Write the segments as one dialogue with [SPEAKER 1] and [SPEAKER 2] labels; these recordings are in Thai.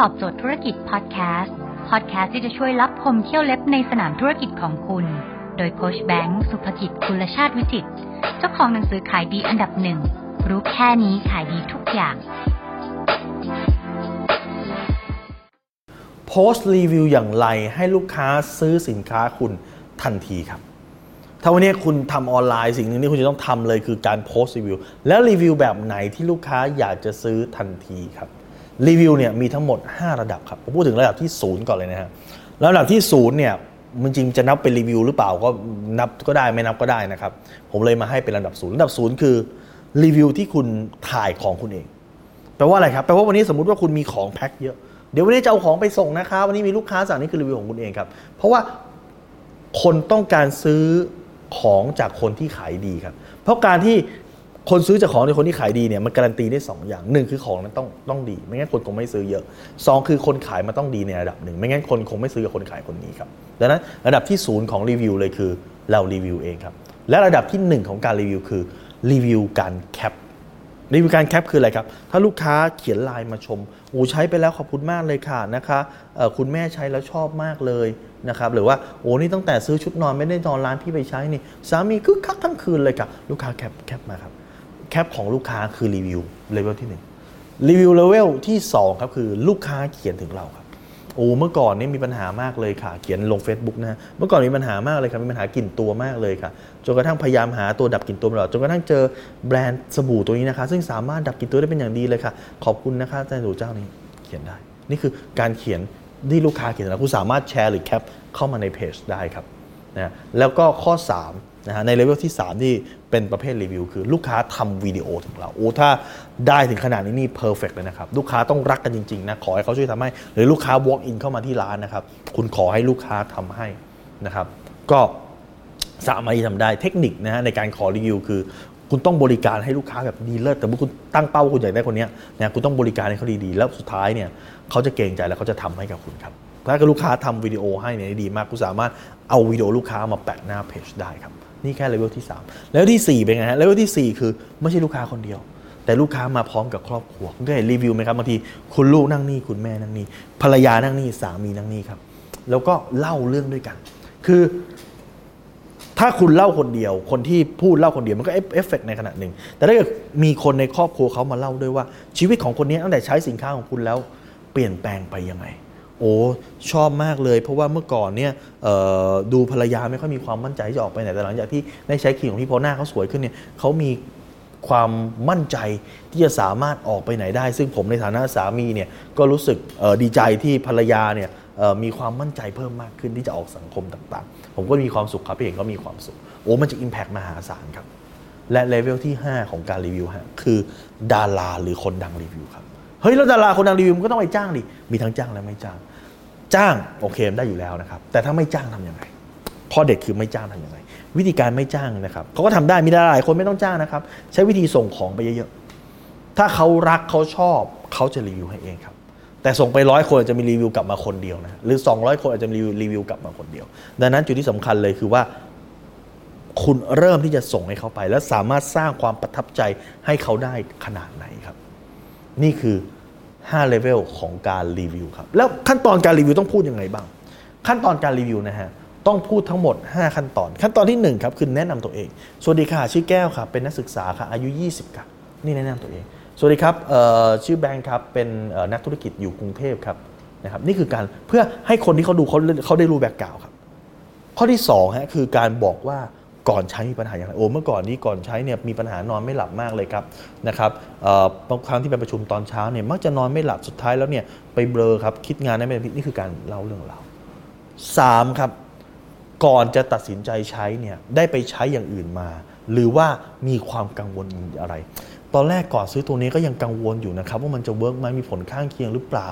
[SPEAKER 1] ตอบโจทย์ธุรกิจพอดแคสต์พอดแคสต์ที่จะช่วยลับคมเขี้ยวเล็บในสนามธุรกิจของคุณ โดยโค้ชแบงค์สุภกิจคุณชาติวิจิตเจ้าของหนังสือขายดีอันดับหนึ่งรู้แค่นี้ขายดีทุกอย่าง
[SPEAKER 2] โพสต์รีวิวอย่างไรให้ลูกค้าซื้อสินค้าคุณทันทีครับ ถ้าวันนี้คุณทำออนไลน์สิ่งหนึ่งที่คุณจะต้องทำเลยคือการโพสต์รีวิว แล้วรีวิวแบบไหนที่ลูกค้าอยากจะซื้อทันทีครับ รีวิวเนี่ยมีทั้งหมด 5 ระดับครับผมพูดถึงระดับที่ 0 ก่อนเลยนะฮะระดับที่0เนี่ยมันจริงจะนับเป็นรีวิวหรือเปล่าก็นับก็ได้ไม่นับก็ได้นะครับ ผมเลยมาให้เป็นระดับศูนย์ระดับศูนย์คือรีวิวที่คุณถ่ายของคุณเอง แปลว่าอะไรครับแปลว่าวันนี้สมมติว่าคุณมีของแพ็คเยอะเดี๋ยววันนี้จะเอาของไปส่งนะครับวันนี้มีลูกค้าสั่งนี่คือรีวิวของคุณเองครับ เพราะว่าคนต้องการซื้อของจากคนที่ขายดีครับ เพราะการที่ คนซื้อจากของในคนที่ขายดีเนี่ยมันการันตีได้สองอย่างหนึ่งคือของนั้นต้องต้องดี ไม่งั้นคนคงไม่ซื้อเยอะสองคือคนขายมันต้องดีในระดับหนึ่งไม่งั้นคนคงไม่ซื้อกับคนขายคนนี้ครับดังนั้นระดับที่ศูนย์ของรีวิวเลยคือเรารีวิวเองครับและระดับที่หนึ่งของการรีวิวคือรีวิวการแคปรีวิวการแคปคืออะไรครับ ถ้าลูกค้าเขียนไลน์มาชมโอ้ใช้ไปแล้วขอบคุณมากเลยค่ะนะคะคุณแม่ใช้แล้วชอบมากเลยนะครับ หรือว่าโอ้นี่ตั้งแต่ซื้อชุดนอนไม่ได้นอนร้านพี่ไปใช้นี่สามีคึกคักทั้งคืนเลยค่ะ ลูกค้าแคปแคปมาครับ แคปของลูกค้าคือรีวิวเลเวลที่1รีวิวเลเวลที่2ครับคือลูกค้าเขียนถึงเราครับโอ้เมื่อก่อนนี่มีปัญหามากเลยค่ะ เขียนลง Facebook นะฮะเมื่อก่อนมีปัญหามากเลยครับมีปัญหากลิ่นตัวมากเลยค่ะจนกระทั่งพยายามหาตัวดับกลิ่นตัวตลอดจนกระทั่งเจอแบรนด์สบู่ตัวนี้นะคะ ซึ่งสามารถดับกลิ่นตัวได้เป็นอย่างดีเลยค่ะ ขอบคุณนะคะอาจารย์สบู่เจ้านี้เขียนได้ นี่คือการเขียนที่ลูกค้าเขียนแล้วคุณสามารถแชร์หรือแคปเข้ามาในเพจได้ครับ นะแล้วก็ข้อ3นะฮะในเลเวลที่ 3 ที่เป็นประเภทรีวิว คือลูกค้าทำวิดีโอถึงเราโอ้ถ้าได้ถึงขนาดนี้นี่ perfect เลยนะครับ ลูกค้าต้องรักกันจริงๆนะขอให้เขาช่วยทำให้ หรือลูกค้า walk in เข้ามาที่ร้านนะครับ คุณขอให้ลูกค้าทำให้นะครับ ก็สามารถทำได้เทคนิคนะฮะในการขอรีวิวคือคุณต้องบริการให้ลูกค้าแบบดีเลิศแต่เมื่อคุณตั้งเป้าว่าคุณอยากได้คนเนี้ยนะคุณต้องบริการให้เขาดีๆ แล้วสุดท้ายเนี่ยเขาจะเกรงใจแล้วเขาจะทำให้กับคุณครับ ถ้าเกิดลูกค้าทำวิดีโอให้เนี่ยดีมากคุณสามารถเอาวิดีโอลูกค้ามาแปะหน้าเพจได้ครับ นี่แค่เลเวลที่3เลเวที่4เป็นไงฮะเลเวลที่ 4 คือไม่ใช่ลูกค้าคนเดียว แต่ลูกค้ามาพร้อมกับครอบครัวคุณก็เห็นรีวิวไหมครับบางทีคุณลูกนั่งนี่คุณแม่นั่งนี่ภรรยานั่งนี่สามีนั่งนี่ครับ แล้วก็เล่าเรื่องด้วยกัน คือถ้าคุณเล่าคนเดียว คนที่พูดเล่าคนเดียวมันก็เอฟเฟกในขนาดหนึ่ง แต่ถ้าเกิดมีคนในครอบครัวเขามาเล่าด้วยว่า ชีวิตของคนนี้ตั้งแต่ใช้สินค้าของคุณแล้ว เปลี่ยนแปลงไปยังไง โอ้ชอบมากเลย เพราะว่าเมื่อก่อนเนี่ยดูภรรยาไม่ค่อยมีความมั่นใจที่จะออกไปไหนแต่หลังจากที่ได้ใช้ครีมของพี่พอหน้าเขาสวยขึ้นเนี่ยเขามีความมั่นใจที่จะสามารถออกไปไหนได้ ซึ่งผมในฐานะสามีเนี่ยก็รู้สึกดีใจที่ภรรยาเนี่ยมีความมั่นใจเพิ่มมากขึ้นที่จะออกสังคมต่างๆ ผมก็มีความสุขครับพี่เห็นก็มีความสุข โอ้มันจะอิมแพกมหาศาลครับ และเลเวลที่ 5 ของการรีวิวฮะคือดาราหรือคนดังรีวิวครับ เฮ้ยแล้วดาราคนดังรีวิวมันก็ต้องไปจ้างดิมีทั้งจ้างและไม่จ้าง จ้างโอเคได้อยู่แล้วนะครับ แต่ถ้าไม่จ้างทำยังไงข้อเด็ดคือไม่จ้างทำยังไง วิธีการไม่จ้างนะครับเขาก็ทำได้มีดาราหลายคนไม่ต้องจ้างนะครับ ใช้วิธีส่งของไปเยอะๆถ้าเขารักเขาชอบเขาจะรีวิวให้เองครับแต่ส่งไปร้อยคนอาจจะมีรีวิวกลับมาคนเดียวนะหรือ 200 คนอาจจะมีรีวิวกลับมาคนเดียว ดังนั้นจุดที่สำคัญเลยคือว่า คุณเริ่มที่จะส่งให้เขาไป แล้วสามารถสร้างความประทับใจให้เขาได้ขนาดไหนครับ นี่คือ 5 เลเวลของการรีวิวครับ แล้วขั้นตอนการรีวิวต้องพูดยังไงบ้าง ขั้นตอนการรีวิวนะฮะต้องพูดทั้งหมด 5 ขั้นตอน ขั้นตอนที่ 1 ครับ คือแนะนำตัวเอง สวัสดีค่ะ ชื่อแก้วครับเป็นนักศึกษาค่ะ อายุ 20ครับนี่แนะนำตัวเอง สวัสดีครับเอ่อชื่อแบงค์ครับ เป็นเอ่อนักธุรกิจอยู่กรุงเทพครับนะครับนี่คือการเพื่อให้คนที่เขาดูเขาเขาได้รู้ background ครับ ข้อที่2ฮะคือการบอกว่า ก่อนใช้มีปัญหาอย่างไรโอ้เมื่อก่อนนี้ก่อนใช้เนี่ยมีปัญหานอนไม่หลับมากเลยครับนะครับบางครั้งที่ไปประชุมตอนเช้าเนี่ยมักจะนอนไม่หลับสุดท้ายแล้วเนี่ยไปเบลอครับคิดงานได้ไม่เป็นนี่คือการเล่าเรื่องราวสามครับก่อนจะตัดสินใจใช้เนี่ยได้ไปใช้อย่างอื่นมา หรือว่ามีความกังวลอะไร ตอนแรกก่อนซื้อตัวนี้ก็ยังกังวลอยู่นะครับว่ามันจะ work ไหมมีผลข้างเคียงหรือเปล่า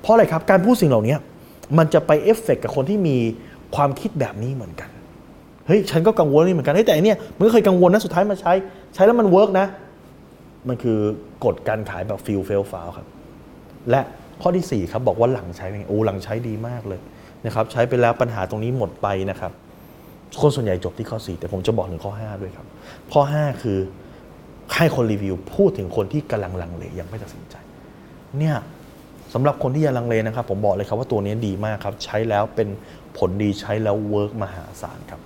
[SPEAKER 2] เพราะอะไรครับการพูดสิ่งเหล่านี้มันจะไปเอฟเฟกกับคนที่มีความคิดแบบนี้เหมือนกัน เฮ้ยฉันก็กังวลนี่เหมือนกันเฮ้ยแต่อันเนี่ยมันก็เคยกังวลนะสุดท้ายมาใช้ ใช้แล้วมัน work นะ มันคือกฎการขายแบบ feel felt found ครับ และข้อที่ 4 ครับบอกว่าหลังใช้เป็นไงโอ้หลังใช้ดีมากเลยนะครับใช้ไปแล้วปัญหาตรงนี้หมดไปนะครับคนส่วนใหญ่จบที่ข้อ 4 แต่ผมจะบอกถึงข้อ 5 ด้วยครับ ข้อ 5 คือให้คนรีวิวพูดถึงคนที่กำลังลังเลยังไม่ตัดสินใจ เนี่ยสำหรับคนที่ยังลังเลนะครับ ผมบอกเลยครับว่าตัวนี้ดีมากครับ ใช้แล้วเป็นผลดีใช้แล้ว work มหาศาลครับ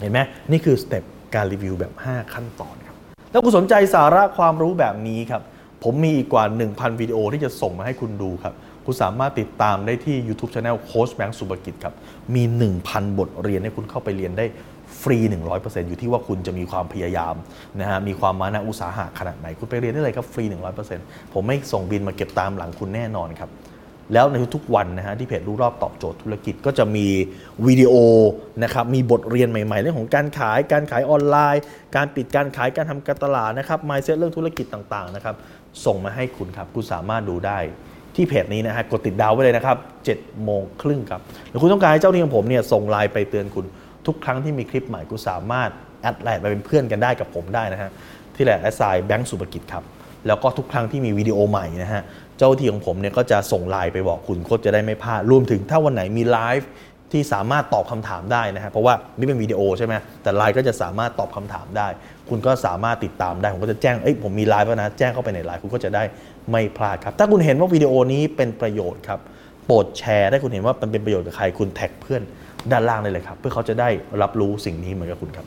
[SPEAKER 2] เห็นไหมนี่คือ step การรีวิวแบบ 5 ขั้นตอนครับถ้าคุณสนใจสาระความรู้แบบนี้ครับ ผมมีอีกกว่า 1,000 วิดีโอที่จะส่งมาให้คุณดูครับ คุณสามารถติดตามได้ที่ YouTube Channel โค้ชแบงค์สุภกิจครับ มี 1,000 บทเรียนให้คุณเข้าไปเรียนได้ฟรี 100%อยู่ที่ว่าคุณจะมีความพยายามนะฮะ มีความมานะอุตสาหะขนาดไหน คุณไปเรียนได้เลยครับฟรี 100%ผมไม่ส่งบินมาเก็บตามหลังคุณแน่นอนครับ แล้วในทุกๆวันนะฮะที่เพจรู้รอบตอบโจทย์ธุรกิจก็จะมีวิดีโอนะครับมีบทเรียนใหม่ๆ เรื่องของการขายการขายออนไลน์ การปิดการขายการทำการตลาดนะครับมายเซตเรื่องธุรกิจต่างๆนะครับส่งมาให้คุณครับคุณสามารถดูได้ที่เพจนี้นะฮะกดติดดาวไว้เลยนะครับ7โมงครึ่งครับหรือคุณต้องการให้เจ้าหนี้ของผมเนี่ยส่งไลน์ไปเตือนคุณทุกครั้งที่มีคลิปใหม่คุณสามารถแอดไลน์ไปเป็นเพื่อนกันได้กับผมได้นะฮะที่แหละ at sign แบงก์สุภกิจครับ แล้วก็ทุกครั้งที่มีวิดีโอใหม่นะฮะ เจ้าหน้าที่ของผมเนี่ยก็จะส่งไลน์ไปบอกคุณก็จะได้ไม่พลาด รวมถึงถ้าวันไหนมีไลฟ์ที่สามารถตอบคำถามได้นะฮะ เพราะว่านี่เป็นวิดีโอใช่ไหมแต่ไลฟ์ก็จะสามารถตอบคำถามได้ คุณก็สามารถติดตามได้ ผมก็จะแจ้ง เอ้ย ผมมีไลฟ์แล้วนะ แจ้งเข้าไปในไลน์ คุณก็จะได้ไม่พลาดครับ ถ้าคุณเห็นว่าวิดีโอนี้เป็นประโยชน์ครับ โปรดแชร์ ถ้าคุณเห็นว่ามันเป็นประโยชน์กับใคร คุณแท็กเพื่อนด้านล่างได้เลยครับ เพื่อเขาจะได้รับรู้สิ่งนี้เหมือนกับคุณครับ